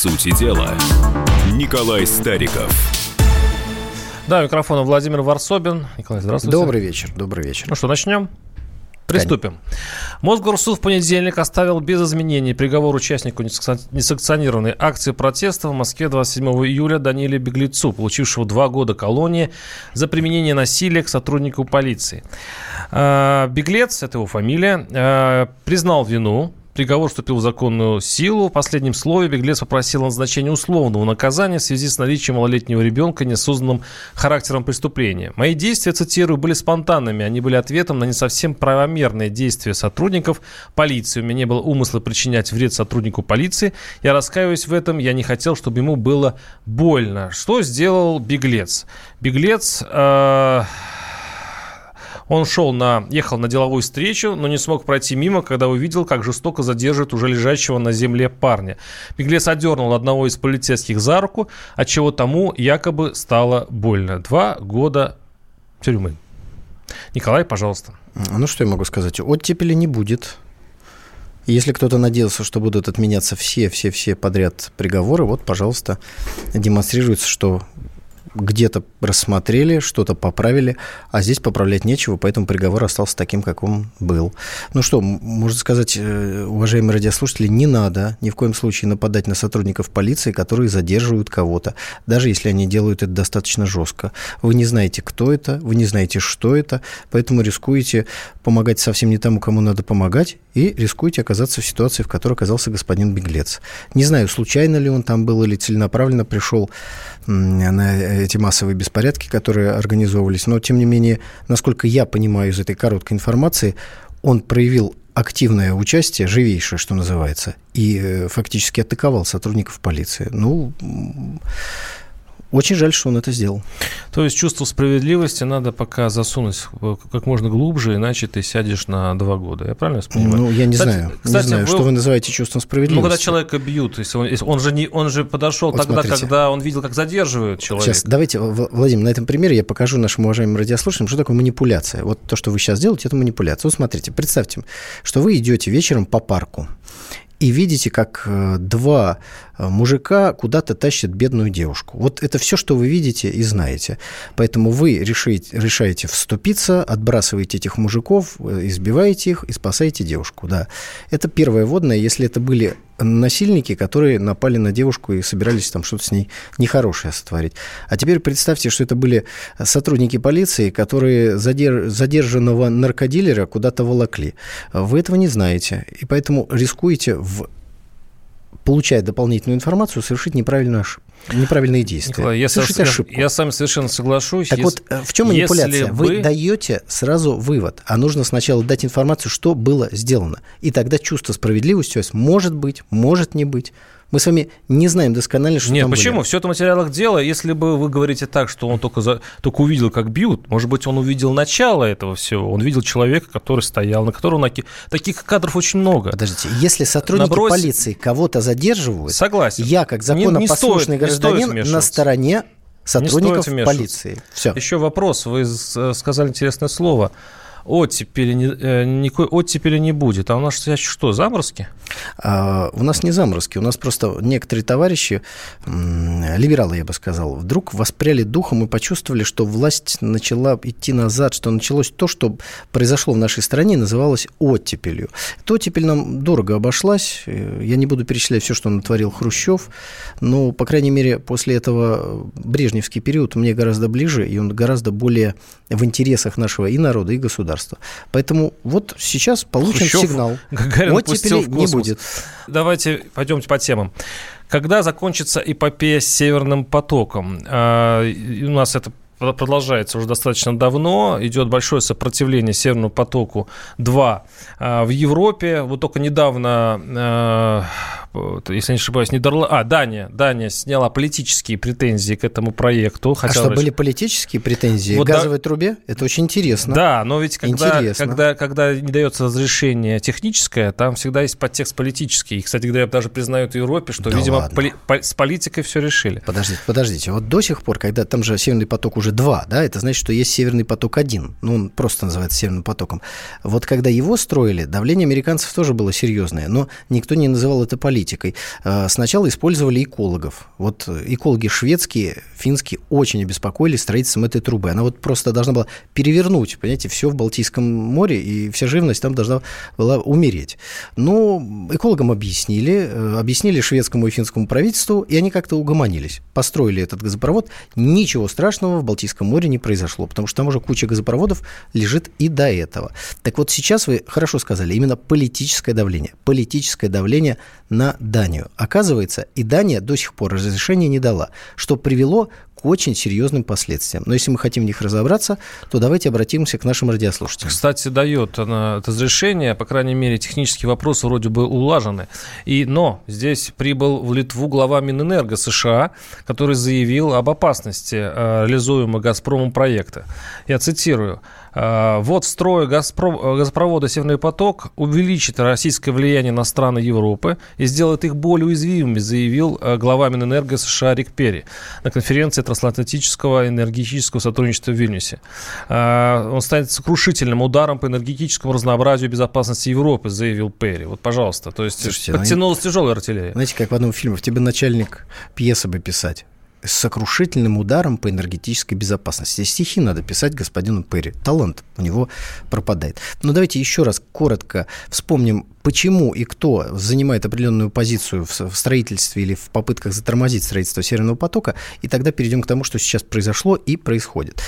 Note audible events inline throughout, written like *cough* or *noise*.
сути дела. Николай Стариков. Да, микрофон Владимир Варсобин. Николай, здравствуйте. Добрый вечер, добрый вечер. Ну что, начнем? Приступим. Мосгорсуд в понедельник оставил без изменений приговор участнику несанкционированной акции протеста в Москве 27 июля Даниле Беглецу, получившего два года колонии за применение насилия к сотруднику полиции. А, Беглец, это его фамилия, а, признал вину, Приговор вступил в законную силу. В последнем слове беглец попросил о назначении условного наказания в связи с наличием малолетнего ребенка, несозданным характером преступления. Мои действия, цитирую, были спонтанными. Они были ответом на не совсем правомерные действия сотрудников полиции. У меня не было умысла причинять вред сотруднику полиции. Я раскаиваюсь в этом. Я не хотел, чтобы ему было больно. Что сделал беглец? Беглец... Э- он шел на, ехал на деловую встречу, но не смог пройти мимо, когда увидел, как жестоко задерживают уже лежащего на земле парня. Беглец одернул одного из полицейских за руку, от чего тому якобы стало больно. Два года тюрьмы. Николай, пожалуйста. Ну, что я могу сказать? Оттепели не будет. Если кто-то надеялся, что будут отменяться все, все, все подряд приговоры, вот, пожалуйста, демонстрируется, что где-то рассмотрели, что-то поправили, а здесь поправлять нечего, поэтому приговор остался таким, как он был. Ну что, можно сказать, э, уважаемые радиослушатели, не надо ни в коем случае нападать на сотрудников полиции, которые задерживают кого-то, даже если они делают это достаточно жестко. Вы не знаете, кто это, вы не знаете, что это, поэтому рискуете помогать совсем не тому, кому надо помогать, и рискуете оказаться в ситуации, в которой оказался господин Беглец. Не знаю, случайно ли он там был или целенаправленно пришел на эти массовые беспорядки, которые организовывались. Но, тем не менее, насколько я понимаю из этой короткой информации, он проявил активное участие, живейшее, что называется, и э, фактически атаковал сотрудников полиции. Ну, очень жаль, что он это сделал. То есть чувство справедливости надо пока засунуть как можно глубже, иначе ты сядешь на два года. Я правильно понимаю? Ну, я не кстати, знаю. Кстати, не знаю, вы... что вы называете чувством справедливости. Ну, когда человека бьют, если он, если он, же, не, он же подошел вот тогда, смотрите. когда он видел, как задерживают человека. Сейчас, давайте, Владимир, на этом примере я покажу нашим уважаемым радиослушателям, что такое манипуляция. Вот то, что вы сейчас делаете, это манипуляция. Вот смотрите, представьте, что вы идете вечером по парку, и видите, как э, два мужика куда-то тащат бедную девушку. Вот это все, что вы видите и знаете. Поэтому вы решите, решаете вступиться, отбрасываете этих мужиков, э, избиваете их и спасаете девушку. Да. Это первое водное. Если это были насильники, которые напали на девушку и собирались там что-то с ней нехорошее сотворить. А теперь представьте, что это были сотрудники полиции, которые задержанного наркодилера куда-то волокли. Вы этого не знаете, и поэтому рискуете в получая дополнительную информацию, совершить неправильную ошибку неправильные действия. Николай, я, со, я с вами совершенно соглашусь. Так если, вот, э, в чем манипуляция? Вы... вы даете сразу вывод, а нужно сначала дать информацию, что было сделано. И тогда чувство справедливости у вас может быть, может не быть. Мы с вами не знаем досконально, что Нет, там почему? Были. Все это в материалах дела. Если бы вы говорите так, что он только, за, только увидел, как бьют, может быть, он увидел начало этого всего. Он видел человека, который стоял, на которого наки... таких кадров очень много. Подождите, если сотрудники Набрось... полиции кого-то задерживают, Согласен. я, как законопослушный не, не гражданин, не на стороне сотрудников полиции. Все. Еще вопрос. Вы сказали интересное слово оттепели, э, никакой оттепели не будет. А у нас что, заморозки? А, у нас не заморозки, у нас просто некоторые товарищи, либералы, я бы сказал, вдруг воспряли духом и почувствовали, что власть начала идти назад, что началось то, что произошло в нашей стране, называлось оттепелью. Эта оттепель нам дорого обошлась. Я не буду перечислять все, что натворил Хрущев, но, по крайней мере, после этого Брежневский период мне гораздо ближе, и он гораздо более в интересах нашего и народа, и государства. Поэтому вот сейчас получен Хрущев, сигнал. *laughs* Гагарин вот теперь не будет. Давайте пойдемте по темам. Когда закончится эпопея с Северным потоком? А, у нас это продолжается уже достаточно давно. Идет большое сопротивление Северному потоку-2 а, в Европе. Вот только недавно, а, если не ошибаюсь, Нидерланд... а, Дания, Дания сняла политические претензии к этому проекту. А что, были политические претензии вот газовой да... трубе? Это очень интересно. Да, но ведь когда, когда, когда не дается разрешение техническое, там всегда есть подтекст политический. И, кстати говоря, даже признают в Европе, что, да видимо, поли... с политикой все решили. Подождите, подождите. Вот до сих пор, когда там же Северный поток уже два, да, это значит, что есть Северный поток-1, ну, он просто называется Северным потоком. Вот когда его строили, давление американцев тоже было серьезное, но никто не называл это политикой политикой. Э, сначала использовали экологов. Вот экологи шведские, финские очень обеспокоились строительством этой трубы. Она вот просто должна была перевернуть, понимаете, все в Балтийском море, и вся живность там должна была умереть. Но экологам объяснили, э, объяснили шведскому и финскому правительству, и они как-то угомонились. Построили этот газопровод. Ничего страшного в Балтийском море не произошло, потому что там уже куча газопроводов лежит и до этого. Так вот сейчас вы хорошо сказали, именно политическое давление. Политическое давление на Данию. Оказывается, и Дания до сих пор разрешения не дала, что привело к очень серьезным последствиям. Но если мы хотим в них разобраться, то давайте обратимся к нашим радиослушателям. Кстати, дает она разрешение, по крайней мере, технические вопросы вроде бы улажены. И, но здесь прибыл в Литву глава Минэнерго США, который заявил об опасности э, реализуемого «Газпромом» проекта. Я цитирую. А, вот строй газопровода «Северный поток» увеличит российское влияние на страны Европы и сделает их более уязвимыми, заявил а, глава Минэнерго США Рик Перри на конференции трансатлантического энергетического сотрудничества в Вильнюсе. Он станет сокрушительным ударом по энергетическому разнообразию и безопасности Европы, заявил Перри. Вот, пожалуйста, то есть Слушайте, подтянулась ну, тяжелая артиллерия. Знаете, как в одном фильме, в тебе начальник пьесы бы писать с сокрушительным ударом по энергетической безопасности. Стихи надо писать господину Перри. Талант у него пропадает. Но давайте еще раз коротко вспомним, почему и кто занимает определенную позицию в строительстве или в попытках затормозить строительство Северного потока, и тогда перейдем к тому, что сейчас произошло и происходит.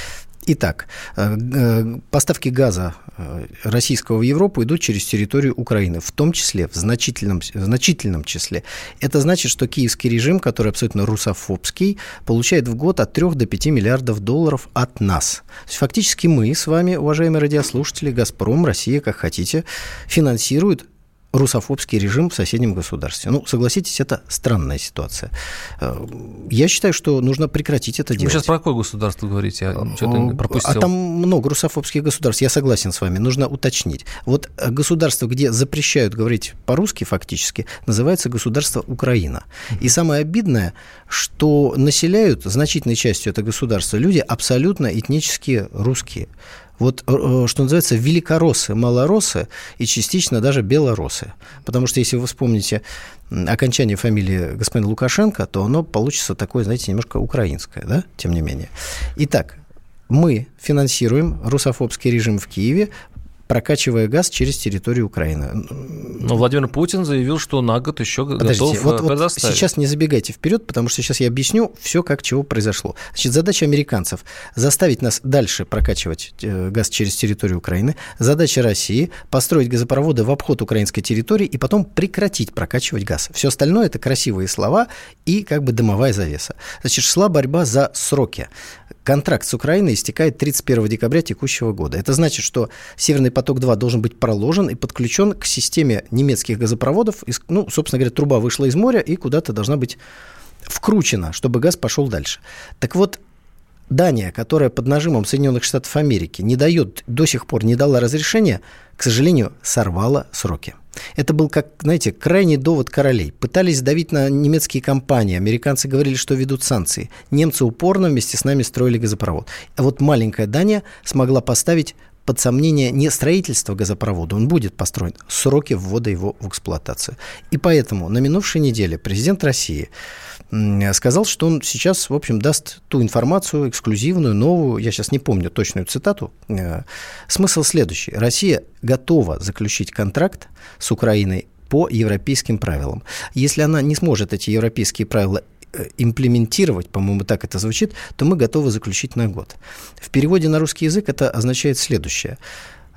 Итак, э, э, поставки газа э, российского в Европу идут через территорию Украины, в том числе, в значительном, в значительном числе. Это значит, что киевский режим, который абсолютно русофобский, получает в год от 3 до 5 миллиардов долларов от нас. То есть фактически мы с вами, уважаемые радиослушатели, «Газпром», Россия, как хотите, финансируют русофобский режим в соседнем государстве. Ну, согласитесь, это странная ситуация. Э, я считаю, что нужно прекратить это делать. Вы сейчас про какое государство говорите? Я что-то пропустил. А там много русофобских государств. Я согласен с вами. Нужно уточнить. Вот государство, где запрещают говорить по-русски фактически, называется государство Украина. И самое обидное, что населяют значительной частью это государство люди абсолютно этнически русские вот, э, э, что называется, великоросы, малоросы и частично даже белоросы. Потому что если вы вспомните окончание фамилии господина Лукашенко, то оно получится такое, знаете, немножко украинское, да, тем не менее. Итак, мы финансируем русофобский режим в Киеве, прокачивая газ через территорию Украины. Но Владимир Путин заявил, что на год еще Подождите, готов вот, вот предоставить. Сейчас не забегайте вперед, потому что сейчас я объясню все, как чего произошло. Значит, задача американцев – заставить нас дальше прокачивать э, газ через территорию Украины. Задача России – построить газопроводы в обход украинской территории и потом прекратить прокачивать газ. Все остальное – это красивые слова и как бы дымовая завеса. Значит, шла борьба за сроки. Контракт с Украиной истекает 31 декабря текущего года. Это значит, что Северный поток-2 должен быть проложен и подключен к системе немецких газопроводов. Ну, собственно говоря, труба вышла из моря и куда-то должна быть вкручена, чтобы газ пошел дальше. Так вот, Дания, которая под нажимом Соединенных Штатов Америки не дает, до сих пор не дала разрешения, к сожалению, сорвала сроки. Это был, как, знаете, крайний довод королей. Пытались давить на немецкие компании. Американцы говорили, что ведут санкции. Немцы упорно вместе с нами строили газопровод. А вот маленькая Дания смогла поставить под сомнение не строительство газопровода, он будет построен, сроки ввода его в эксплуатацию. И поэтому на минувшей неделе президент России сказал, что он сейчас, в общем, даст ту информацию эксклюзивную, новую, я сейчас не помню точную цитату. Э, смысл следующий. Россия готова заключить контракт с Украиной по европейским правилам. Если она не сможет эти европейские правила э, имплементировать, по-моему, так это звучит, то мы готовы заключить на год. В переводе на русский язык это означает следующее.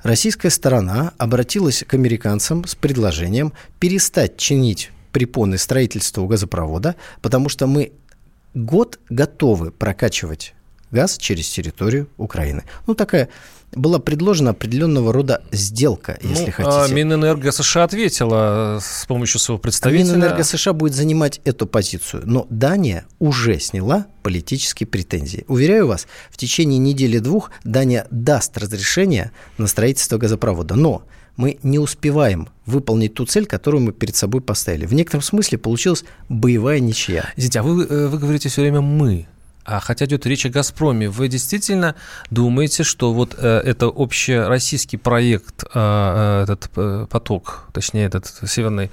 Российская сторона обратилась к американцам с предложением перестать чинить препоны строительству газопровода, потому что мы год готовы прокачивать газ через территорию Украины. Ну, такая была предложена определенного рода сделка, если ну, хотите. А Минэнерго США ответила с помощью своего представителя. Минэнерго США будет занимать эту позицию, но Дания уже сняла политические претензии. Уверяю вас, в течение недели-двух Дания даст разрешение на строительство газопровода, но мы не успеваем выполнить ту цель, которую мы перед собой поставили. В некотором смысле получилась боевая ничья. Извините, а вы, э, вы говорите все время «мы». А хотя идет речь о «Газпроме», вы действительно думаете, что вот э, это общероссийский проект, э, этот э, поток, точнее, этот северный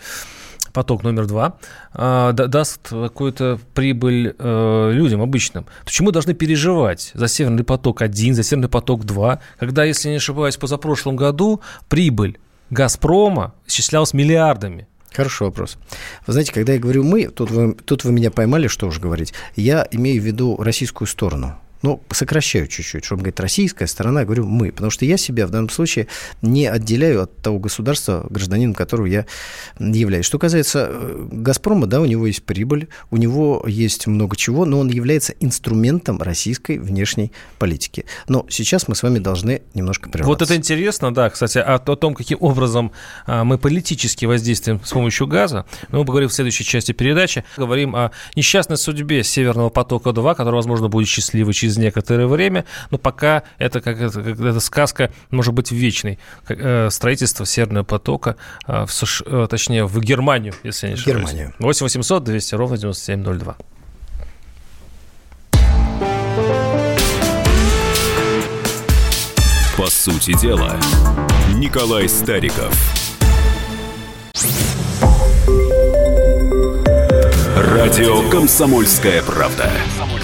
поток номер два э, даст какую-то прибыль э, людям обычным, почему должны переживать за Северный поток-1, за Северный поток-2, когда, если не ошибаюсь, позапрошлом году прибыль «Газпрома» исчислялась миллиардами? Хороший вопрос. Вы знаете, когда я говорю «мы», тут вы, тут вы меня поймали, что уж говорить. Я имею в виду российскую сторону ну, сокращаю чуть-чуть, чтобы говорить российская сторона, говорю мы, потому что я себя в данном случае не отделяю от того государства, гражданином которого я являюсь. Что касается э, «Газпрома», да, у него есть прибыль, у него есть много чего, но он является инструментом российской внешней политики. Но сейчас мы с вами должны немножко прерваться. Вот это интересно, да, кстати, о, о том, каким образом а, мы политически воздействуем с помощью газа, мы поговорим в следующей части передачи. Говорим о несчастной судьбе Северного потока-2, который, возможно, будет счастливый через через некоторое время, но пока это как это, как эта сказка может быть вечной. Э, строительство Северного потока, э, в США, э, точнее, в Германию, если я не ошибаюсь. Германию. 8 800 200 ровно 9702. По сути дела, Николай Стариков. Радио «Комсомольская правда».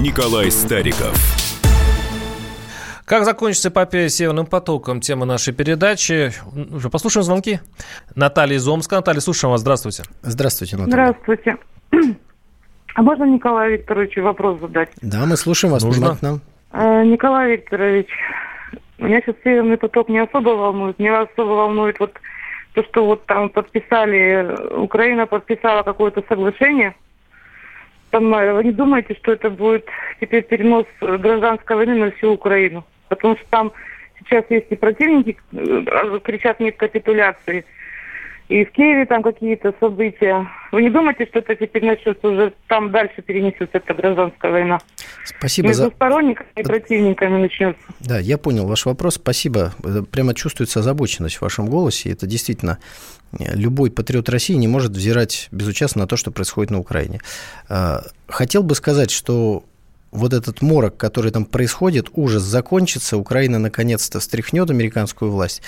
Николай Стариков. Как закончится эпопея Северным потоком? Тема нашей передачи. Уже послушаем звонки. Наталья из Омска. Наталья, слушаем вас. Здравствуйте. Здравствуйте, Наталья. Здравствуйте. *clears throat* А можно Николаю Викторовичу вопрос задать? Да, мы слушаем вас. Нужно. Нам. А, Николай Викторович, меня сейчас Северный поток не особо волнует. Меня особо волнует вот то, что вот там подписали, Украина подписала какое-то соглашение – там, э, вы не думаете, что это будет теперь перенос гражданской войны на всю Украину? Потому что там сейчас есть и противники, э, кричат нет капитуляции. И в Киеве там какие-то события. Вы не думаете, что это теперь начнется уже там дальше перенесется эта гражданская война? Спасибо Между за... сторонниками и противниками начнется. Да, я понял ваш вопрос. Спасибо. Прямо чувствуется озабоченность в вашем голосе. Это действительно любой патриот России не может взирать безучастно на то, что происходит на Украине. А, хотел бы сказать, что вот этот морок, который там происходит, ужас закончится, Украина наконец-то встряхнет американскую власть,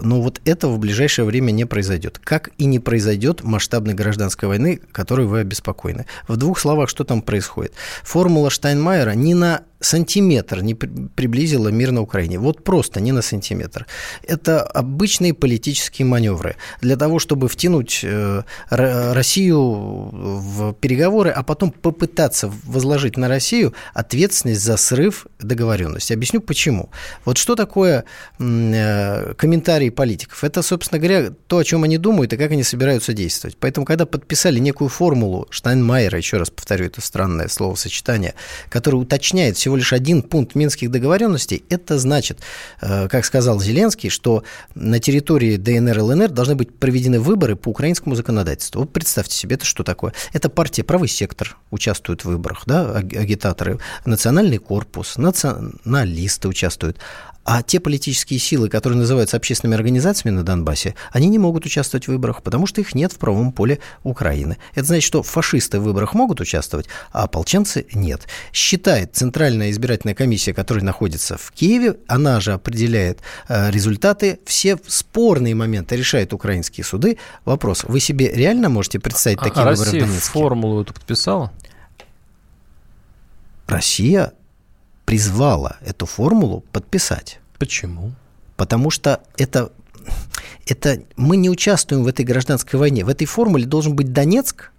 но вот этого в ближайшее время не произойдет. Как и не произойдет масштабной гражданской войны, которой вы обеспокоены. В двух словах, что там происходит. Формула Штайнмайера не на сантиметр не приблизила мир на Украине. Вот просто не на сантиметр. Это обычные политические маневры для того, чтобы втянуть э, Россию в переговоры, а потом попытаться возложить на Россию ответственность за срыв договоренности. Объясню почему. Вот что такое э, комментарии политиков? Это, собственно говоря, то, о чем они думают и как они собираются действовать. Поэтому, когда подписали некую формулу Штайнмайера, еще раз повторю это странное словосочетание, которое уточняет всего лишь один пункт Минских договоренностей, это значит, э, как сказал Зеленский, что на территории ДНР и ЛНР должны быть проведены выборы по украинскому законодательству. Вот представьте себе, это что такое? Это партия «Правый сектор» участвует в выборах, да, агитаторы, национальный корпус, националисты участвуют. А те политические силы, которые называются общественными организациями на Донбассе, они не могут участвовать в выборах, потому что их нет в правом поле Украины. Это значит, что фашисты в выборах могут участвовать, а ополченцы нет. Считает Центральная избирательная комиссия, которая находится в Киеве, она же определяет э, результаты, все спорные моменты решают украинские суды. Вопрос, вы себе реально можете представить а, такие а выборы Россия в Донецке? формулу эту подписала? Россия призвала эту формулу подписать. Почему? Потому что это, это мы не участвуем в этой гражданской войне. В этой формуле должен быть Донецк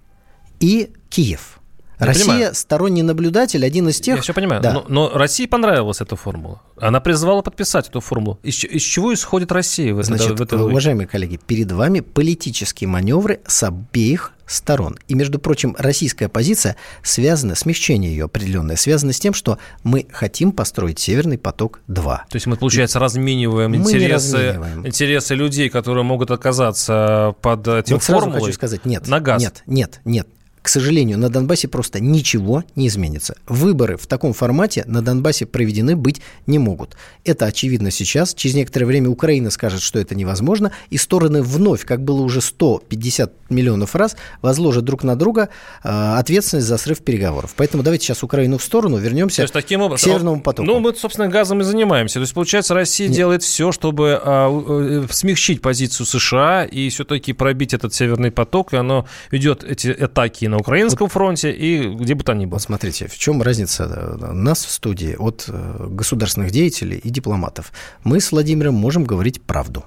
и Киев. Я Россия понимаю. сторонний наблюдатель, один из тех. Я все понимаю. Да. Но, но России понравилась эта формула. Она призвала подписать эту формулу. Из, из чего исходит Россия в, Значит, в этой уважаемые коллеги, перед вами политические маневры с обеих сторон. И, между прочим, российская позиция связана, смягчение ее определенное, связано с тем, что мы хотим построить Северный поток-2. То есть мы, получается, размениваем мы интересы, размениваем. интересы людей, которые могут оказаться под этим вот формулой хочу сказать, нет, на газ. Нет, нет, нет к сожалению, на Донбассе просто ничего не изменится. Выборы в таком формате на Донбассе проведены быть не могут. Это очевидно сейчас. Через некоторое время Украина скажет, что это невозможно, и стороны вновь, как было уже 150 миллионов раз, возложат друг на друга э, ответственность за срыв переговоров. Поэтому давайте сейчас Украину в сторону, вернемся То есть, таким образом, к Северному потоку. Ну, мы, собственно, газом и занимаемся. То есть, получается, Россия Нет. делает все, чтобы э, смягчить позицию США и все-таки пробить этот Северный поток, и оно ведет эти атаки на украинском вот, фронте и где бы то ни было. Вот смотрите, в чем разница нас в студии от э, государственных деятелей и дипломатов? Мы с Владимиром можем говорить правду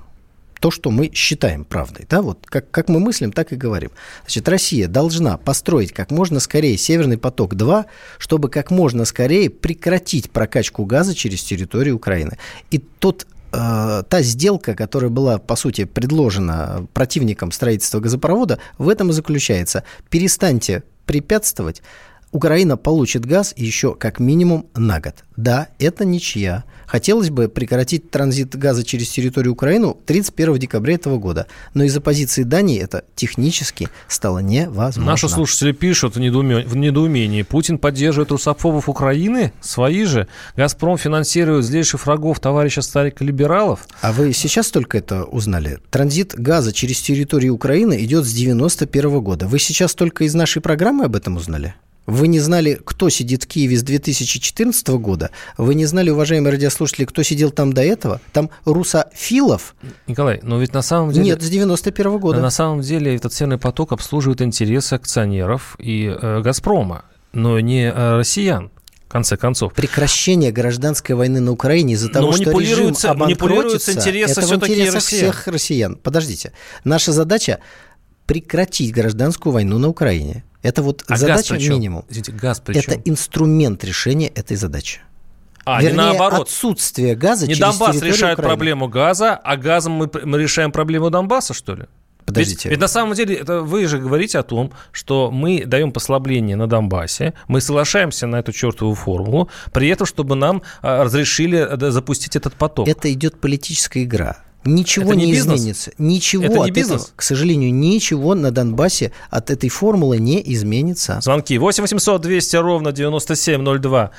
то, что мы считаем правдой. Да? Вот как, как мы мыслим, так и говорим. Значит, Россия должна построить как можно скорее Северный поток-2, чтобы как можно скорее прекратить прокачку газа через территорию Украины. И тот э, та сделка, которая была, по сути, предложена противникам строительства газопровода, в этом и заключается. Перестаньте препятствовать, Украина получит газ еще как минимум на год. Да, это ничья. Хотелось бы прекратить транзит газа через территорию Украины 31 декабря этого года. Но из-за позиции Дании это технически стало невозможно. Наши слушатели пишут в недоумении. Путин поддерживает русофобов Украины? Свои же? «Газпром» финансирует злейших врагов товарища Старика-либералов? А вы сейчас только это узнали? Транзит газа через территорию Украины идет с 91 года. Вы сейчас только из нашей программы об этом узнали? Вы не знали, кто сидит в Киеве с 2014 года. Вы не знали, уважаемые радиослушатели, кто сидел там до этого. Там русофилов. Николай, но ведь на самом деле... Нет, с 91 года. На самом деле этот Северный поток обслуживает интересы акционеров и э, «Газпрома», но не э, россиян в конце концов. Прекращение гражданской войны на Украине из-за того, что режим обанкротится, интересы это в интересах всех россиян. Подождите. Наша задача прекратить гражданскую войну на Украине. Это вот а задача газ минимум. Извините, газ Это инструмент решения этой задачи. А, Вернее, не наоборот. отсутствие газа не через Донбасс решает Украины. проблему газа, а газом мы, мы решаем проблему Донбасса, что ли? Подождите. Ведь, ведь на самом деле это вы же говорите о том, что мы даем послабление на Донбассе, мы соглашаемся на эту чертову формулу, при этом, чтобы нам а, разрешили э, запустить этот поток. Это идет политическая игра. Ничего это не, не изменится. Ничего это не бизнес? Этого, к сожалению, ничего на Донбассе от этой формулы не изменится. Звонки 8 800 200 ровно 9702.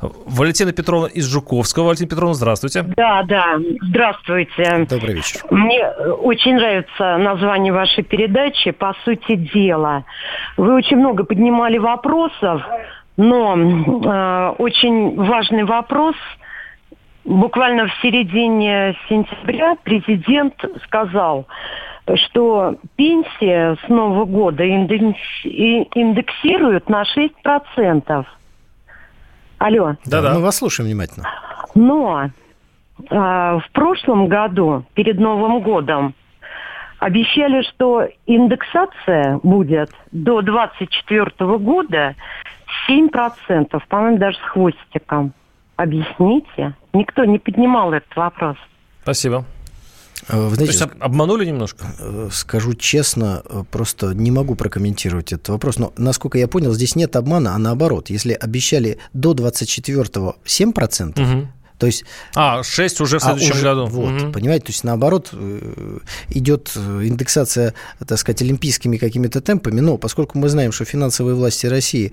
Валентина Петровна из Жуковского. Валентина Петровна, здравствуйте. Да, да, здравствуйте. Добрый вечер. Мне очень нравится название вашей передачи «По сути дела». Вы очень много поднимали вопросов, но э, очень важный вопрос – буквально в середине сентября президент сказал, что пенсия с Нового года индексируют на 6%. Алло. Да-да. Мы вас слушаем внимательно. Но а, в прошлом году, перед Новым годом, обещали, что индексация будет до 2024 года 7%, по-моему, даже с хвостиком. Объясните. Никто не поднимал этот вопрос. Спасибо. Э, вы знаете, То есть обманули немножко? Э, скажу честно, э, просто не могу прокомментировать этот вопрос. Но, насколько я понял, здесь нет обмана, а наоборот. Если обещали до 24-го 7%, угу. То есть, а, 6 уже в а следующем а уже, году. Вот, угу. понимаете, то есть наоборот идет индексация, так сказать, олимпийскими какими-то темпами, но поскольку мы знаем, что финансовые власти России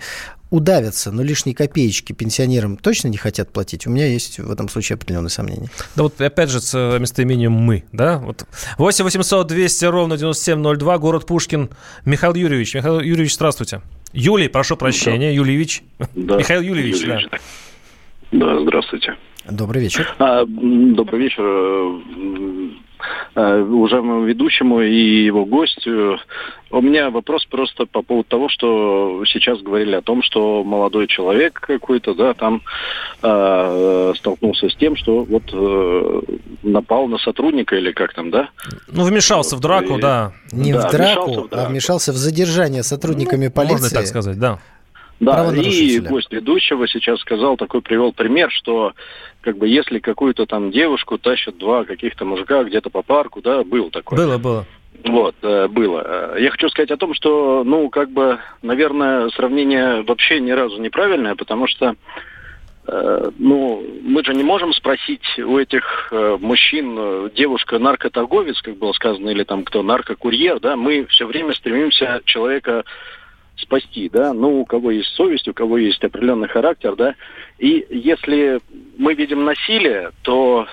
удавятся, но лишние копеечки пенсионерам точно не хотят платить, у меня есть в этом случае определенные сомнения. Да вот опять же с э, местоимением «мы», да? Вот 8 800 200 ровно 9702, город Пушкин. Михаил Юрьевич. Михаил Юрьевич, здравствуйте. Юлий, прошу прощения, да. Юльевич. Да. Михаил Юльевич, Юльевич, да. Да, здравствуйте. Добрый вечер. А, добрый вечер э, уважаемому ведущему и его гостю. У меня вопрос просто по поводу того, что сейчас говорили о том, что молодой человек какой-то, да, там э, столкнулся с тем, что вот э, напал на сотрудника или как там, да? Ну, вмешался в драку, и, да. Не да, в, драку, вмешался в драку, а вмешался в задержание сотрудниками ну, полиции. Можно так сказать, да. Да, и гость ведущего сейчас сказал, такой привел пример, что как бы если какую-то там девушку тащат два каких-то мужика где-то по парку, да, был такой. Было, было. Вот, э, было. Я хочу сказать о том, что, ну, как бы, наверное, сравнение вообще ни разу неправильное, потому что, э, ну, мы же не можем спросить у этих э, мужчин, э, девушка наркоторговец, как было сказано, или там кто, наркокурьер, да, мы все время стремимся человека спасти, да, ну, у кого есть совесть, у кого есть определенный характер, да, и если мы видим насилие, то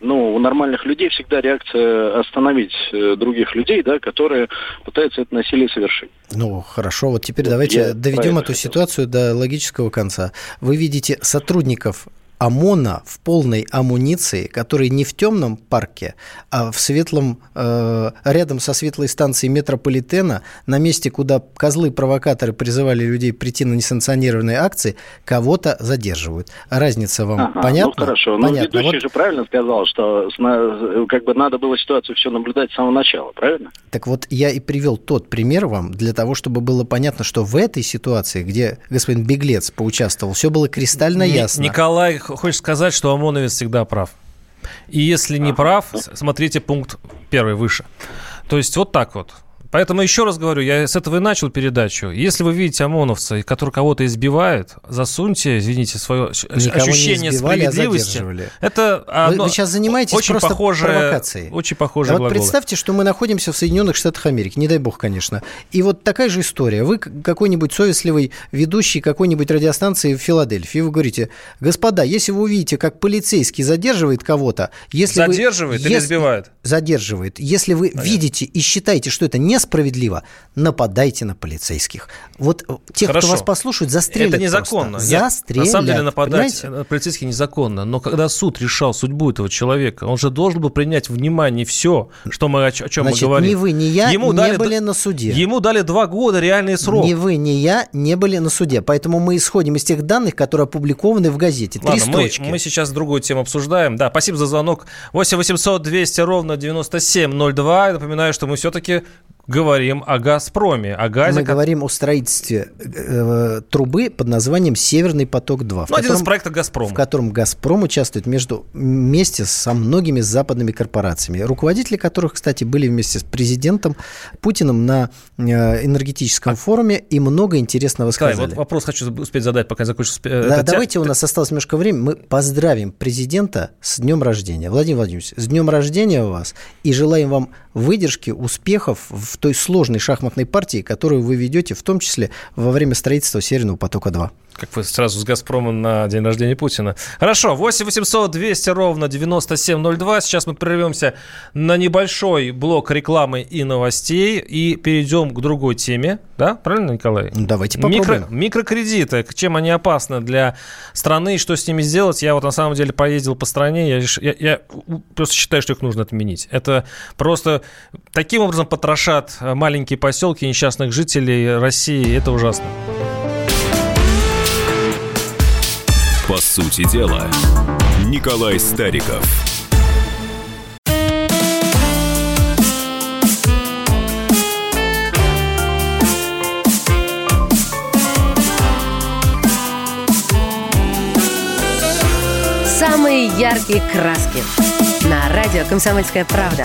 ну, у нормальных людей всегда реакция остановить э, других людей, да, которые пытаются это насилие совершить. Ну, хорошо, вот теперь давайте Я доведем эту хотел. ситуацию до логического конца. Вы видите сотрудников ОМОНа в полной амуниции, которые не в темном парке, а в светлом, э, рядом со светлой станцией метрополитена, на месте, куда козлы-провокаторы призывали людей прийти на несанкционированные акции, кого-то задерживают. Разница вам Ага, понятна? Ну хорошо. Но Понятно. ведущий Вот же правильно сказал, что как бы надо было ситуацию все наблюдать с самого начала, правильно? Так вот, я и привел тот пример вам для того, чтобы было понятно, что в этой ситуации, где господин Беглец поучаствовал, все было кристально ясно. Николай х- хочет сказать, что ОМОНовец всегда прав. И если не прав, смотрите пункт первый выше. То есть вот так вот. Поэтому еще раз говорю, я с этого и начал передачу. Если вы видите ОМОНовца, который кого-то избивает, засуньте, извините, свое Никого не ощущение избивали, а справедливости. задерживали. Это одно- вы сейчас занимаетесь очень просто похожее, провокацией. Очень А похожие вот представьте, что мы находимся в Соединенных Штатах Америки, не дай бог, конечно. И вот такая же история. Вы какой-нибудь совестливый ведущий какой-нибудь радиостанции в Филадельфии, вы говорите, господа, если вы увидите, как полицейский задерживает кого-то, если вы- Задерживает или если- избивает? Задерживает. Если вы видите и считаете, что это несправедливо, нападайте на полицейских. Вот э, тех, Хорошо. кто вас послушают, застрелят Это незаконно. просто. Нет, Застрелят. на самом деле нападать понимаете? на полицейских незаконно. Но когда суд решал судьбу этого человека, он же должен был принять внимание все, что мы, о, чем Значит, мы говорим. ни вы, ни я Ему не дали были на суде. Ему дали два года реальный срок. Ни вы, ни я не были на суде. Поэтому мы исходим из тех данных, которые опубликованы в газете. Три Ладно, мы, строчки. мы сейчас другую тему обсуждаем. Да, спасибо за звонок. 8 800 200 ровно 9702. Я напоминаю, что мы все-таки говорим о «Газпроме», о газе. Мы ко- говорим о строительстве э, трубы под названием «Северный поток-2», в, Ну, один из проектов «Газпрома». в котором «Газпром» участвует между, вместе со многими западными корпорациями, руководители которых, кстати, были вместе с президентом Путиным на э, энергетическом форуме и много интересного сказали. вот вопрос хочу успеть задать, пока закончу. спе- Да, это тя- давайте, у нас осталось немножко времени. Мы поздравим президента с днем рождения. Владимир Владимирович, с днем рождения у вас. И желаем вам выдержки, успехов в той сложной шахматной партии, которую вы ведете, в том числе во время строительства Северного потока-2. Как вы сразу с «Газпрома» на день рождения Путина. Хорошо, 8 800 200 ровно 9702. Сейчас мы прервемся на небольшой блок рекламы и новостей и перейдем к другой теме. Да, правильно, Николай? Ну, давайте попробуем. Микро- микрокредиты, чем они опасны для страны и что с ними сделать. Я вот на самом деле поездил по стране, я, я- я просто считаю, что их нужно отменить. Это просто таким образом потрошат э, маленькие поселки несчастных жителей России. Это ужасно. По сути дела, Николай Стариков. Самые яркие краски. На радио «Комсомольская правда».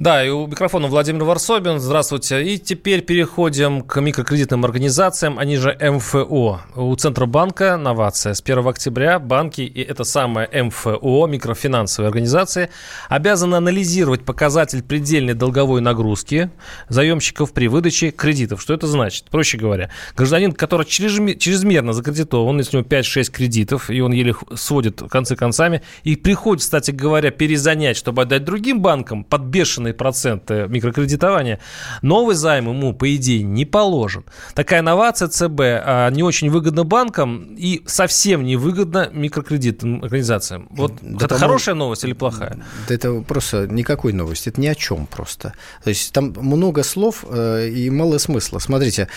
Да, и у микрофона Владимир Варсобин. Здравствуйте. И теперь переходим к микрокредитным организациям, они же МФО. У Центробанка новация. С 1 октября банки и это самое МФО, микрофинансовые организации, обязаны анализировать показатель предельной долговой нагрузки заемщиков при выдаче кредитов. Что это значит? Проще говоря, гражданин, который чрезме- чрезмерно закредитован, если у него 5-6 кредитов, и он еле сводит концы концами, и приходит, кстати говоря, перезанять, чтобы отдать другим банкам под бешеные проценты микрокредитования, новый займ ему, по идее, не положен. Такая новация ЦБ а, не очень выгодна банкам и совсем не выгодна микрокредитным организациям. Вот Да, это хорошая новость или плохая? Да Это просто никакой новости, это ни о чем просто. То есть там много слов э, и мало смысла. Смотрите,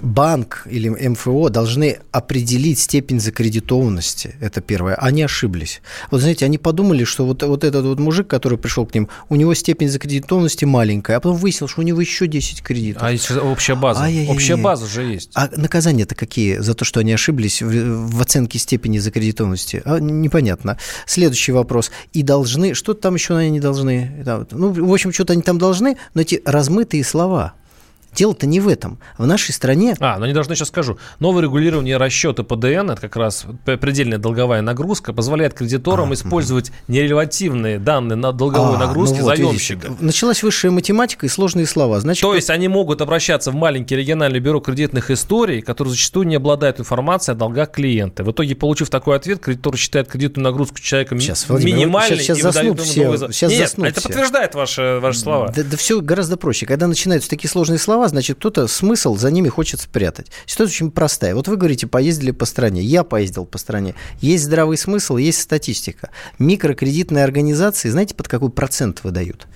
банк или МФО должны определить степень закредитованности, это первое. Они ошиблись. Вот знаете, они подумали, что вот, вот этот вот мужик, который пришел к ним, у него степень закредитованности маленькая, а потом выяснил, что у него еще 10 кредитов. А есть общая база. Ай-яй-яй. Общая база же есть. А наказания-то какие за то, что они ошиблись в, в оценке степени закредитованности? А, непонятно. Следующий вопрос. И должны... Что там еще они не должны? Ну, в общем, что-то они там должны, но эти размытые слова. Дело-то не в этом. В нашей стране... А, но не должны, сейчас скажу. Новое регулирование расчета ПДН, это как раз предельная долговая нагрузка, позволяет кредиторам А, использовать нерелевативные данные на долговой А, нагрузке ну вот, заемщика. видите, началась высшая математика и сложные слова. Значит, То есть они могут обращаться в маленький региональный бюро кредитных историй, которые зачастую не обладают информацией о долгах клиента. В итоге, получив такой ответ, кредитор считает кредитную нагрузку человека Сейчас, минимальной сейчас- сейчас и заснут все, новый сейчас Нет, заснут это все. подтверждает ваши, ваши слова. Да, все гораздо проще. Когда начинаются такие сложные слова, значит, кто-то смысл за ними хочет спрятать. Ситуация очень простая. Вот вы говорите, поездили по стране. Я поездил по стране. Есть здравый смысл, есть статистика. Микрокредитные организации, знаете, под какой процент выдают?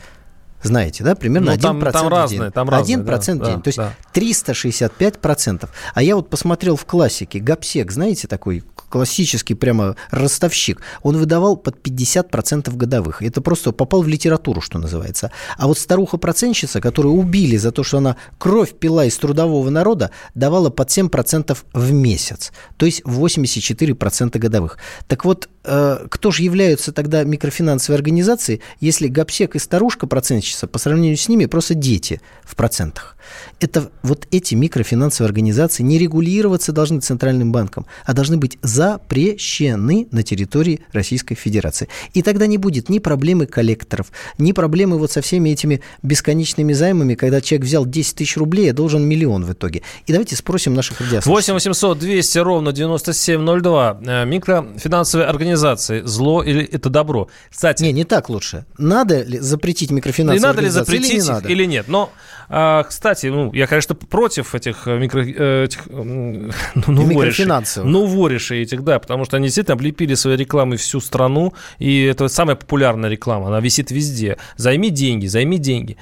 Знаете, да? Примерно Ну, там- 1% там в разные, день. там разные, 1% да, в день. да, То есть да. 365%. А я вот посмотрел в классике. Гапсек, знаете, такой классический прямо ростовщик. Он выдавал под 50% годовых. Это просто попал в литературу, что называется. А вот старуха-процентщица, которую убили за то, что она кровь пила из трудового народа, давала под 7% в месяц. То есть 84% годовых. Так вот, э, кто же являются тогда микрофинансовые организации, если Гапсек и старушка-процентщица по сравнению с ними просто дети в процентах? Это вот эти микрофинансовые организации не регулироваться должны Центральным банком, а должны быть запрещены на территории Российской Федерации. И тогда не будет ни проблемы коллекторов, ни проблемы вот со всеми этими бесконечными займами, когда человек взял 10 тысяч рублей, а должен миллион в итоге. И давайте спросим наших радиослушателей. 8 800 200 ровно 9702. Э, Микрофинансовые организации. Зло или это добро? Кстати, Не, не так лучше. Надо ли запретить микрофинансовые надо ли запретить или не надо? или нет? Но, а, кстати, ну, я, конечно, против этих э, микро... э, Этих, *laughs* ну. Микрофинансовых. Ну, воришей этих, да, потому что они действительно облепили своей рекламой всю страну, и это самая популярная реклама, она висит везде. Займи деньги, займи деньги.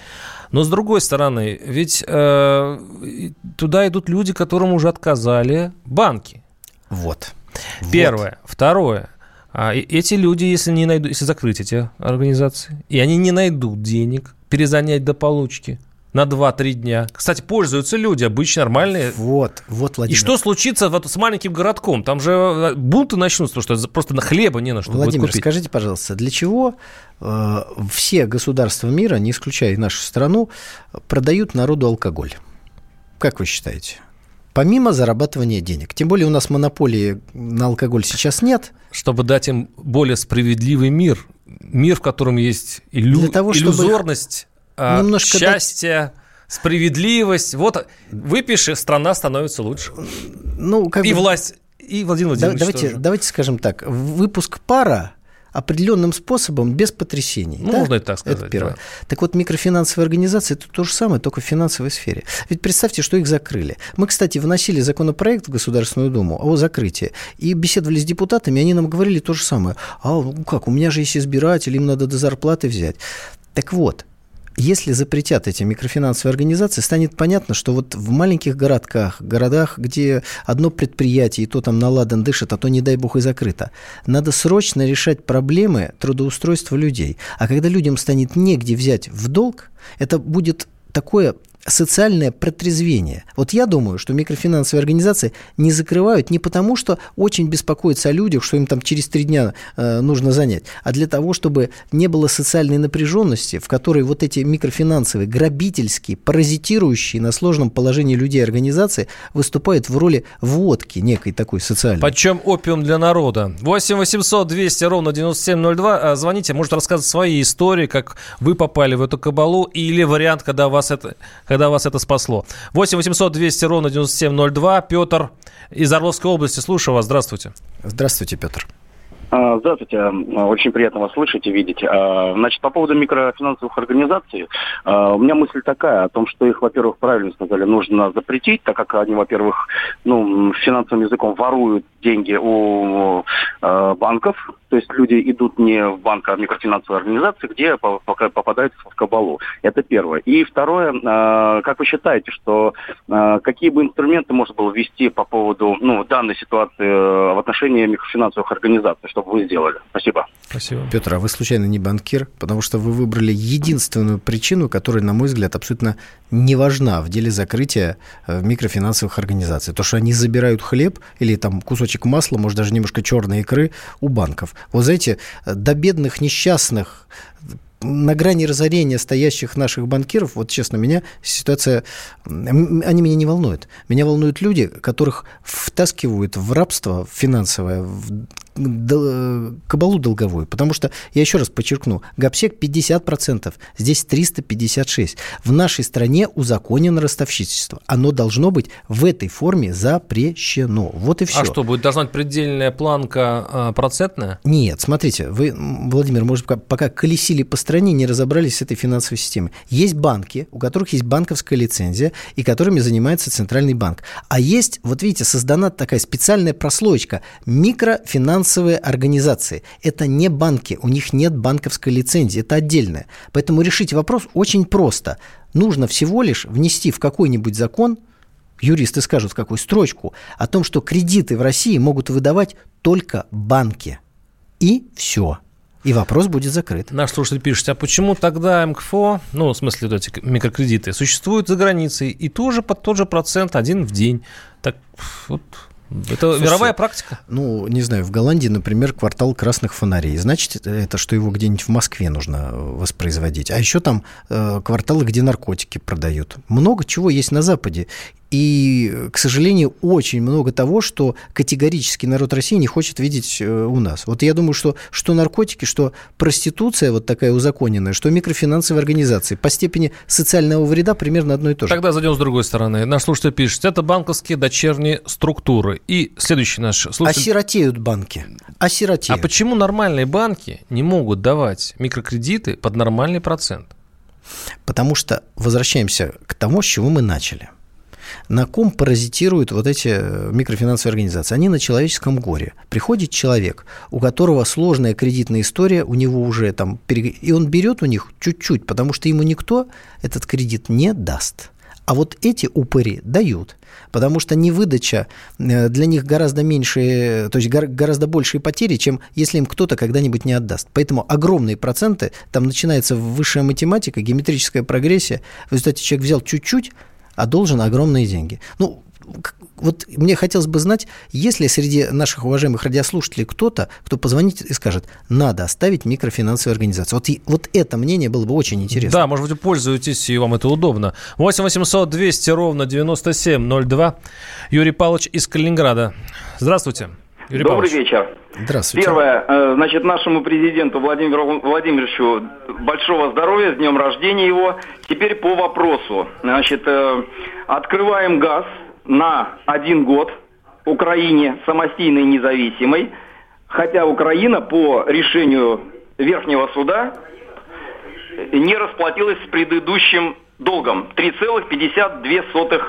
Но с другой стороны, ведь э, туда идут люди, которым уже отказали банки. Вот. Первое. Второе. А, эти люди, если не найдут, если закрыть эти организации, и они не найдут денег, перезанять до получки на 2-3 дня. Кстати, пользуются люди, обычно нормальные. Вот, вот, И Владимир. что случится вот с маленьким городком? Там же э, бунты начнутся, потому что просто на хлеба не на что будет Владимир, купить. скажите, пожалуйста, для чего э, все государства мира, не исключая и нашу страну, продают народу алкоголь? Как вы считаете? Помимо зарабатывания денег. Тем более у нас монополии на алкоголь сейчас нет. Чтобы дать им более справедливый мир. Мир, в котором есть иллю- Для того, чтобы иллюзорность, немножко дать- счастье, справедливость. Вот выпиши, страна становится лучше. Ну, как И бы- власть, и Владимир Да- Владимирович давайте, тоже. давайте скажем так. Выпуск пара определенным способом, без потрясений. Ну, да? можно и так сказать, Это первое. да. Так вот, микрофинансовые организации – это то же самое, только в финансовой сфере. Ведь представьте, что их закрыли. Мы, кстати, вносили законопроект в Государственную Думу о закрытии, и беседовали с депутатами, они нам говорили то же самое. А ну как, у меня же есть избиратели, им надо до зарплаты взять. Так вот, если запретят эти микрофинансовые организации, станет понятно, что вот в маленьких городках, городах, где одно предприятие, и то там наладан дышит, а то, не дай бог, и закрыто, надо срочно решать проблемы трудоустройства людей. А когда людям станет негде взять в долг, это будет такое социальное протрезвение. Вот я думаю, что микрофинансовые организации не закрывают не потому, что очень беспокоятся о людях, что им там через три дня э, нужно занять, а для того, чтобы не было социальной напряженности, в которой вот эти микрофинансовые, грабительские, паразитирующие на сложном положении людей организации выступают в роли водки некой такой социальной. Почем опиум для народа? 8 800 200 ровно 9702. А, Звоните, может рассказывать свои истории, как вы попали в эту кабалу, или вариант, когда вас это, когда вас это спасло. 8 800 200 ровно 9702. Петр из Орловской области. Слушаю вас. Здравствуйте. Здравствуйте, Петр. А, Здравствуйте, А, очень приятно вас слышать и видеть. А, Значит, по поводу микрофинансовых организаций, у меня мысль такая о том, что их, во-первых, правильно сказали, нужно запретить, так как они, во-первых, ну, финансовым языком воруют деньги у э, банков, то есть люди идут не в банк, а в микрофинансовые организации, где попадают в кабалу. Это первое. И второе, э, как вы считаете, что э, какие бы инструменты можно было ввести по поводу ну, данной ситуации в отношении микрофинансовых организаций, чтобы вы сделали? Спасибо. Спасибо. Петр, а вы случайно не банкир? Потому что вы выбрали единственную причину, которая, на мой взгляд, абсолютно не важна в деле закрытия микрофинансовых организаций. То, что они забирают хлеб или там кусочек масла, может, даже немножко черной икры у банков. Вот знаете, до бедных несчастных на грани разорения стоящих наших банкиров, вот честно, меня ситуация, они меня не волнуют. Меня волнуют люди, которых втаскивают в рабство финансовое, в кабалу долговую. Потому что, я еще раз подчеркну, ГАПСЕК 50%, здесь 356. В нашей стране узаконено ростовщичество. Оно должно быть в этой форме запрещено. Вот и все. А что, будет должна быть предельная планка э, процентная? Нет, смотрите, вы, Владимир, может, пока колесили по стране, не разобрались с этой финансовой системой. Есть банки, у которых есть банковская лицензия, и которыми занимается Центральный банк. А есть, вот видите, создана такая специальная прослоечка микрофинансовая финансовые организации. Это не банки, у них нет банковской лицензии, это отдельное. Поэтому решить вопрос очень просто. Нужно всего лишь внести в какой-нибудь закон, юристы скажут в какую строчку, о том, что кредиты в России могут выдавать только банки. И все. И вопрос будет закрыт. Наш слушатель пишет, а почему тогда МКФО, ну, в смысле, вот эти микрокредиты, существуют за границей и тоже под тот же процент один в день? Так вот это Слушайте, мировая практика? Ну, не знаю, в Голландии, например, квартал красных фонарей. Значит, это что его где-нибудь в Москве нужно воспроизводить. А еще там э, кварталы, где наркотики продают. Много чего есть на Западе. И, к сожалению, очень много того, что категорически народ России не хочет видеть э, у нас. Вот я думаю, что что наркотики, что проституция вот такая узаконенная, что микрофинансовые организации по степени социального вреда примерно одно и то же. Тогда зайдем с другой стороны. Наш слушатель пишет, это банковские дочерние структуры. И следующий наш слушатель... Осиротеют банки. Осиротеют. А почему нормальные банки не могут давать микрокредиты под нормальный процент? Потому что возвращаемся к тому, с чего мы начали – на ком паразитируют вот эти э, микрофинансовые организации? Они на человеческом горе. Приходит человек, у которого сложная кредитная история, у него уже там... И он берет у них чуть-чуть, потому что ему никто этот кредит не даст. А вот эти упыри дают, потому что невыдача э, для них гораздо меньше, то есть гораздо большие потери, чем если им кто-то когда-нибудь не отдаст. Поэтому огромные проценты, там начинается высшая математика, геометрическая прогрессия. В результате человек взял чуть-чуть, а должен огромные деньги. Ну, вот мне хотелось бы знать, есть ли среди наших уважаемых радиослушателей кто-то, кто позвонит и скажет, надо оставить микрофинансовую организацию. Вот, и, вот это мнение было бы очень интересно. Да, может быть, пользуетесь, и вам это удобно. 8 800 200 ровно 9702. Юрий Павлович из Калининграда. Здравствуйте. Юрий Добрый Павлович. вечер. Здравствуйте. Первое, э, значит, нашему президенту Владимиру Владимировичу большого здоровья, с днем рождения его. Теперь по вопросу. Значит, э, открываем газ на один год Украине самостийной независимой, хотя Украина по решению Верхнего суда не расплатилась с предыдущим долгом 3,52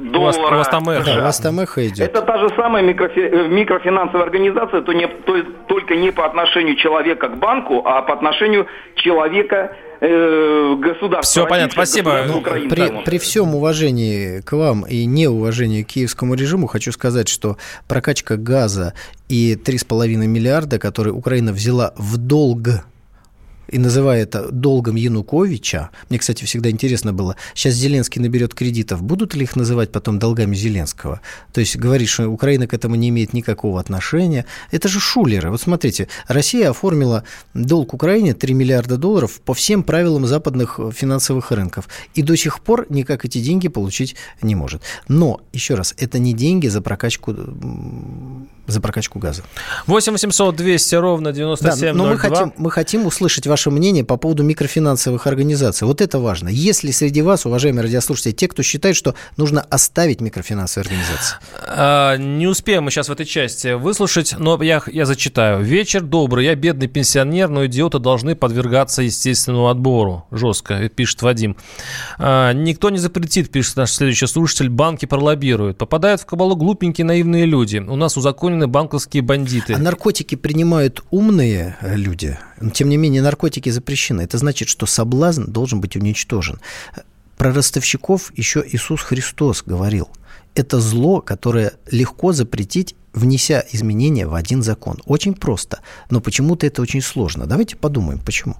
доллара. У вас, там эхо. Да, у вас там эхо идет. Это та же самая микрофи... Э, микрофинансовая организация, то не, то, только не по отношению человека к банку, а по отношению человека э, государства. Все понятно, спасибо. Ну, при, при всем уважении к вам и неуважении к киевскому режиму хочу сказать, что прокачка газа и 3,5 миллиарда, которые Украина взяла в долг и называя это долгом Януковича, мне, кстати, всегда интересно было, сейчас Зеленский наберет кредитов, будут ли их называть потом долгами Зеленского? То есть говорить, что Украина к этому не имеет никакого отношения. Это же шулеры. Вот смотрите, Россия оформила долг Украине 3 миллиарда долларов по всем правилам западных финансовых рынков. И до сих пор никак эти деньги получить не может. Но, еще раз, это не деньги за прокачку за прокачку газа. 8 800 200 ровно 9702. Да, но мы хотим, мы хотим услышать ваше мнение по поводу микрофинансовых организаций. Вот это важно. Если среди вас, уважаемые радиослушатели, те, кто считает, что нужно оставить микрофинансовые организации? А, не успеем мы сейчас в этой части выслушать, но я, я зачитаю. Вечер добрый, я бедный пенсионер, но идиоты должны подвергаться естественному отбору. Жестко, пишет Вадим. А, никто не запретит, пишет наш следующий слушатель, банки пролоббируют. Попадают в кабалу глупенькие наивные люди. У нас узаконены банковские бандиты. А наркотики принимают умные люди. Но, тем не менее, наркотики запрещены. Это значит, что соблазн должен быть уничтожен. Про ростовщиков еще Иисус Христос говорил. Это зло, которое легко запретить внеся изменения в один закон. Очень просто, но почему-то это очень сложно. Давайте подумаем, почему.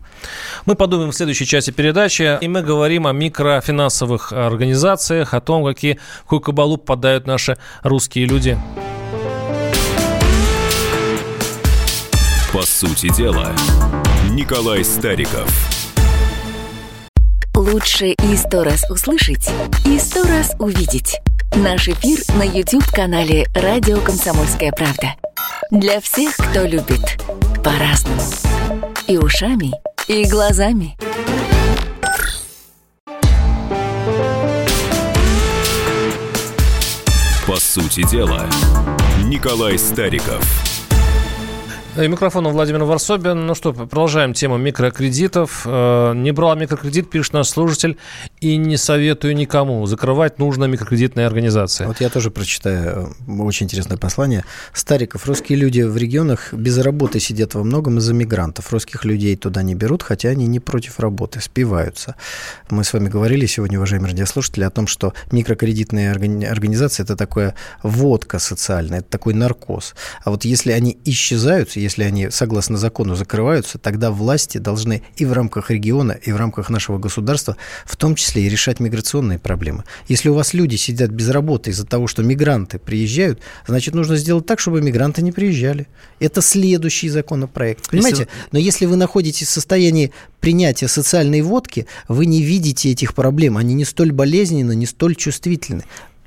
Мы подумаем в следующей части передачи, и мы говорим о микрофинансовых организациях, о том, какие в какую кабалу попадают наши русские люди. По сути дела, Николай Стариков. Лучше и сто раз услышать, и сто раз увидеть. Наш эфир на YouTube-канале «Радио Комсомольская правда». Для всех, кто любит по-разному. И ушами, и глазами. По сути дела, Николай Стариков. И микрофон у Владимира Варсобин. Ну что, продолжаем тему микрокредитов. Э, не брал микрокредит, пишет наш слушатель, и не советую никому. Закрывать нужно микрокредитные организации. Вот я тоже прочитаю э, очень интересное послание. Стариков, русские люди в регионах без работы сидят во многом из-за мигрантов. Русских людей туда не берут, хотя они не против работы, спиваются. Мы с вами говорили сегодня, уважаемые радиослушатели, о том, что микрокредитные организации – это такая водка социальная, это такой наркоз. А вот если они исчезают, если они, согласно закону, закрываются, тогда власти должны и в рамках региона, и в рамках нашего государства, в том числе и решать миграционные проблемы. Если у вас люди сидят без работы из-за того, что мигранты приезжают, значит, нужно сделать так, чтобы мигранты не приезжали. Это следующий законопроект. Понимаете? Если... Но если вы находитесь в состоянии принятия социальной водки, вы не видите этих проблем. Они не столь болезненны, не столь чувствительны.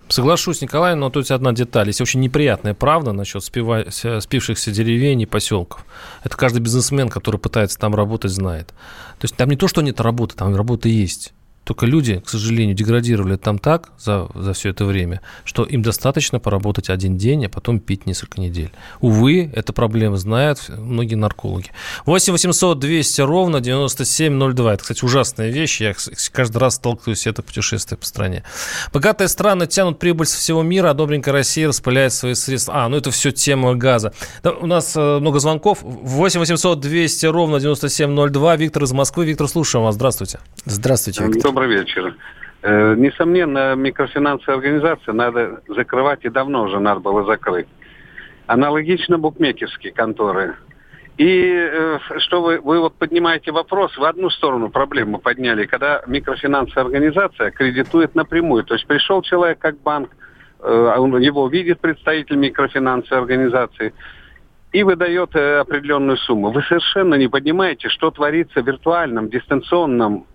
Соглашусь, Николай, но тут одна деталь. Есть очень неприятная правда насчет спива... спившихся деревень и поселков. Это каждый бизнесмен, который пытается там работать, знает. То есть там не то, что нет работы, там работа есть. Только люди, к сожалению, деградировали там так за, за все это время, что им достаточно поработать один день, а потом пить несколько недель. Увы, эта проблема знают многие наркологи. 8 800 200 ровно 9702. Это, кстати, ужасная вещь. Я каждый раз сталкиваюсь с это путешествие по стране. Богатые страны тянут прибыль со всего мира, а добренькая Россия распыляет свои средства. А, ну это все тема газа. Да, у нас э, много звонков. 8 800 200 ровно 9702. Виктор из Москвы. Виктор, слушаем вас. Здравствуйте. Здравствуйте, Виктор. Добрый вечер. Э, несомненно, микрофинансовые организации надо закрывать, и давно уже надо было закрыть. Аналогично букмекерские конторы. И э, что вы, вы вот поднимаете вопрос, в одну сторону проблему подняли, когда микрофинансовая организация кредитует напрямую. То есть пришел человек как банк, э, он, его видит представитель микрофинансовой организации и выдает определенную сумму. Вы совершенно не понимаете, что творится в виртуальном, дистанционном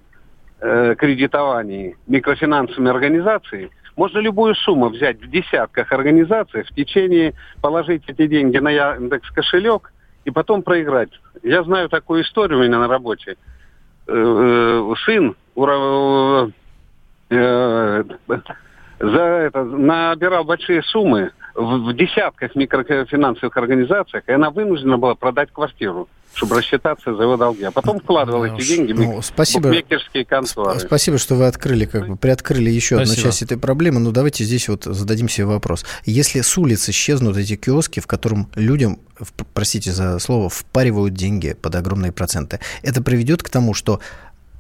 э, кредитовании микрофинансовыми организациями, можно любую сумму взять в десятках организаций, в течение положить эти деньги на Яндекс кошелек и потом проиграть. Я знаю такую историю у меня на работе. Э, э, сын ура, э, за это набирал большие суммы в, в десятках микрофинансовых организациях, и она вынуждена была продать квартиру чтобы рассчитаться за его долги. А потом вкладывал эти деньги ну, спасибо, в букмекерские конторы. Спасибо, что вы открыли, как бы приоткрыли еще спасибо. одну часть этой проблемы. Но давайте здесь вот зададим себе вопрос. Если с улицы исчезнут эти киоски, в котором людям, простите за слово, впаривают деньги под огромные проценты, это приведет к тому, что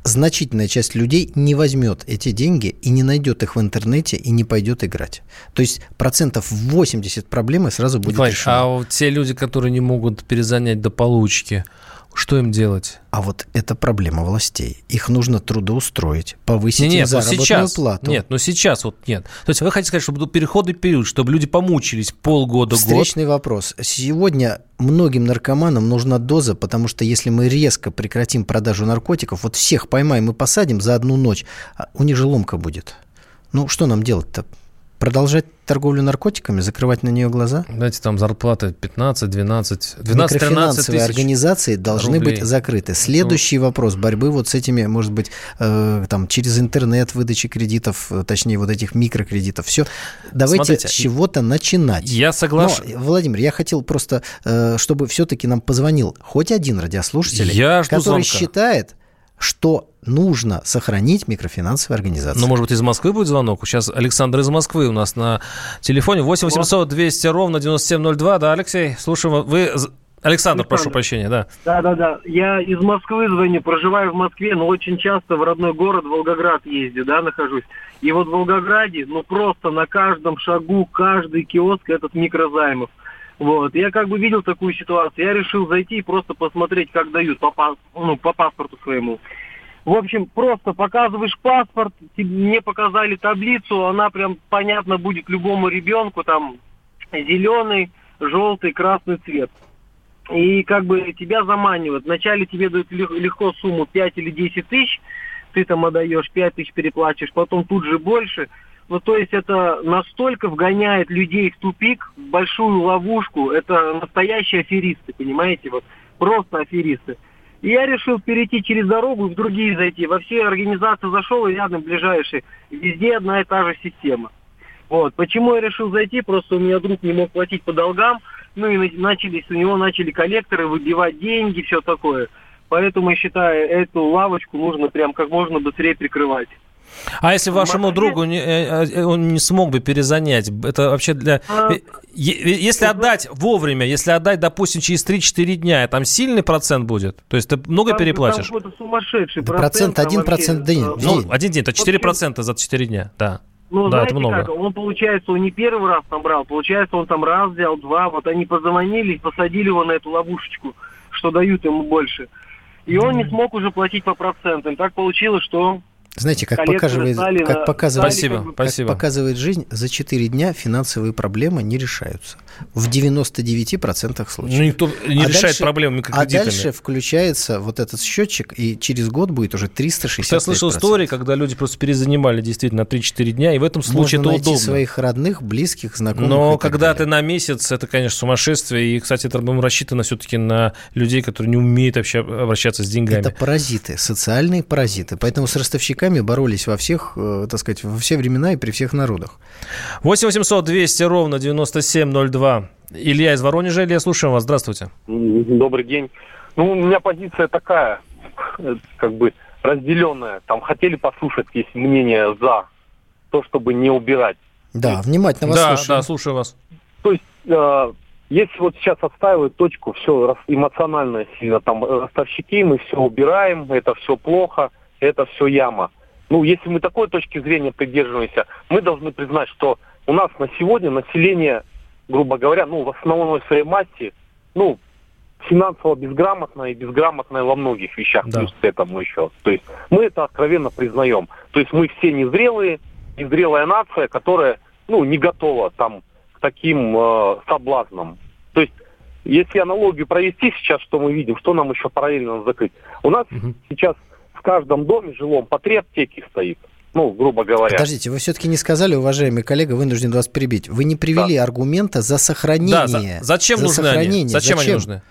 значительная часть людей не возьмет эти деньги и не найдет их в интернете и не пойдет играть. То есть процентов 80 проблемы сразу будет Николай, решено. А вот те люди, которые не могут перезанять до получки, что им делать? А вот это проблема властей. Их нужно трудоустроить, повысить нет, им нет, заработную сейчас, плату. Нет, но сейчас вот нет. То есть вы хотите сказать, чтобы был переходный период, чтобы люди помучились полгода, Встречный год? вопрос. Сегодня многим наркоманам нужна доза, потому что если мы резко прекратим продажу наркотиков, вот всех поймаем и посадим за одну ночь, а у них же ломка будет. Ну, что нам делать-то? Продолжать торговлю наркотиками, закрывать на нее глаза? Знаете, там зарплата 15, 12, 12, 13 тысяч организации должны рублей. быть закрыты. Следующий вопрос борьбы вот с этими, может быть, э, там через интернет выдачи кредитов, э, точнее вот этих микрокредитов. Все. Давайте Смотрите, с чего-то начинать. Я согласен. Но, Владимир, я хотел просто, э, чтобы все-таки нам позвонил хоть один радиослушатель, Я жду который звонка. считает, что нужно сохранить микрофинансовые организации. Ну, может быть, из Москвы будет звонок? Сейчас Александр из Москвы у нас на телефоне. 8 800 200 ровно 9702. Да, Алексей, слушаем. Вы... з- Александр, прошу прощения, да. Да, да, да. Я из Москвы звоню, проживаю в Москве, но очень часто в родной город Волгоград ездю, да, нахожусь. И вот в Волгограде, ну просто на каждом шагу, каждый киоск этот микрозаймов. Вот. Я как бы видел такую ситуацию. Я решил зайти и просто посмотреть, как дают по, ну, по паспорту своему. В общем, просто показываешь паспорт, мне показали таблицу, она прям понятно будет любому ребенку, там зеленый, желтый, красный цвет. И как бы тебя заманивают. Вначале тебе дают лег- легко сумму 5 или 10 тысяч, ты там отдаешь 5 тысяч переплачиваешь, потом тут же больше. Ну, то есть это настолько вгоняет людей в тупик, в большую ловушку. Это настоящие аферисты, понимаете? Вот просто аферисты. И я решил перейти через дорогу и в другие зайти. Во все организации зашел и рядом ближайшие. Везде одна и та же система. Вот. Почему я решил зайти? Просто у меня друг не мог платить по долгам. Ну и на- начались, у него начали коллекторы выбивать деньги, все такое. Поэтому я считаю, эту лавочку нужно прям как можно быстрее прикрывать. А если вашему другу не, э, э, он не смог бы перезанять, это вообще для... А, э, Если отдать вовремя, если отдать, допустим, через 3-4 дня, там сильный процент будет? То есть ты много Там- переплатишь? Там какой-то сумасшедший Да процент. процент, там 1 вообще, процент день. Ну, день. один день, то 4% за 4 дня, да. Ну, да, знаете это много. как, он, получается, он не первый раз там брал, получается, он там раз взял, два, вот они позвонили и посадили его на эту ловушечку, что дают ему больше. И он не смог уже платить по процентам. Так получилось, что Знаете, как коллекторы показывает, стали как показывает, Спасибо, как спасибо. показывает жизнь, за 4 дня финансовые проблемы не решаются. В 99% случаев. Ну, никто не А решает дальше- проблемы А микрокредитами. дальше включается вот этот счетчик, и через год будет уже 360 Я слышал истории, когда люди просто перезанимали действительно на 3-4 дня, и в этом случае Можно это найти удобно. своих родных, близких, знакомых. и Но так когда далее. ты на месяц, это, конечно, сумасшествие. И, кстати, это по-моему, рассчитано все-таки на людей, которые не умеют вообще обращаться с деньгами. Это паразиты, социальные паразиты. Поэтому с ростовщиками боролись во всех, э, так сказать, во все времена и при всех народах. 8 800 200 ровно 9702. Илья из Воронежа. Илья, слушаем вас. Здравствуйте. Добрый день. Ну, у меня позиция такая, э, как бы разделенная. Там хотели послушать, есть мнение за то, чтобы не убирать. Да, внимательно вас да, слушаю. да, слушаю вас. То есть, э, если вот сейчас отстаивать точку, все эмоционально сильно, там, э, ростовщики, мы все убираем, это все плохо, это все яма. Ну, если мы такой точки зрения придерживаемся, мы должны признать, что у нас на сегодня население, грубо говоря, ну, в основной своей массе, ну, финансово безграмотное и безграмотное во многих вещах, Да. плюс к этому еще. То есть мы это откровенно признаем. То есть мы все незрелые, незрелая нация, которая, ну, не готова там к таким э, соблазнам. То есть, если аналогию провести сейчас, что мы видим, что нам еще параллельно закрыть? У нас сейчас в каждом доме жилом по три аптеки стоит. Ну, грубо говоря. Подождите, вы все-таки не сказали, уважаемый коллега, вынужден вас перебить. Вы не привели аргумента за сохранение. Да, за- зачем За нужны они? сохранение. Зачем, они нужны?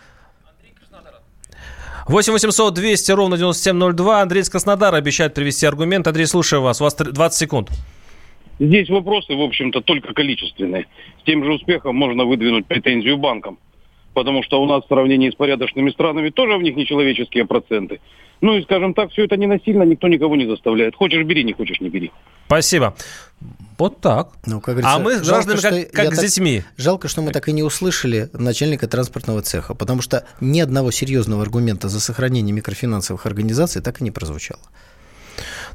8 800 200 ровно 9702. Андрей из Краснодара обещает привести аргумент. Андрей, слушаю вас. У вас тр- 20 секунд. Здесь вопросы, в общем-то, только количественные. С тем же успехом можно выдвинуть претензию банкам. Потому что у нас в сравнении с порядочными странами тоже в них нечеловеческие проценты. Ну и, скажем так, все это не насильно, никто никого не заставляет. Хочешь бери, не хочешь не бери. Спасибо. Вот так. Ну, как говорится, а мы жалко, гражданами что как, как с так- детьми. Жалко, что мы так и не услышали начальника транспортного цеха, потому что ни одного серьезного аргумента за сохранение микрофинансовых организаций так и не прозвучало.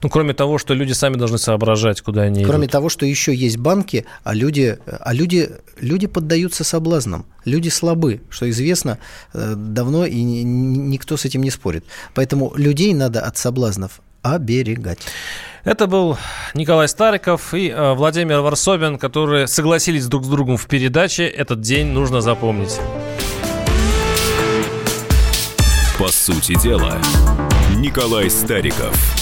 Ну, кроме того, что люди сами должны соображать, куда они Кроме идут. того, что еще есть банки, а люди, а люди, люди поддаются соблазнам. Люди слабы, что известно э, давно, и ни- ни- никто с этим не спорит. Поэтому людей надо от соблазнов оберегать. Это был Николай Стариков и э, Владимир Варсобин, которые согласились друг с другом в передаче. Этот день нужно запомнить. По сути дела, Николай Стариков.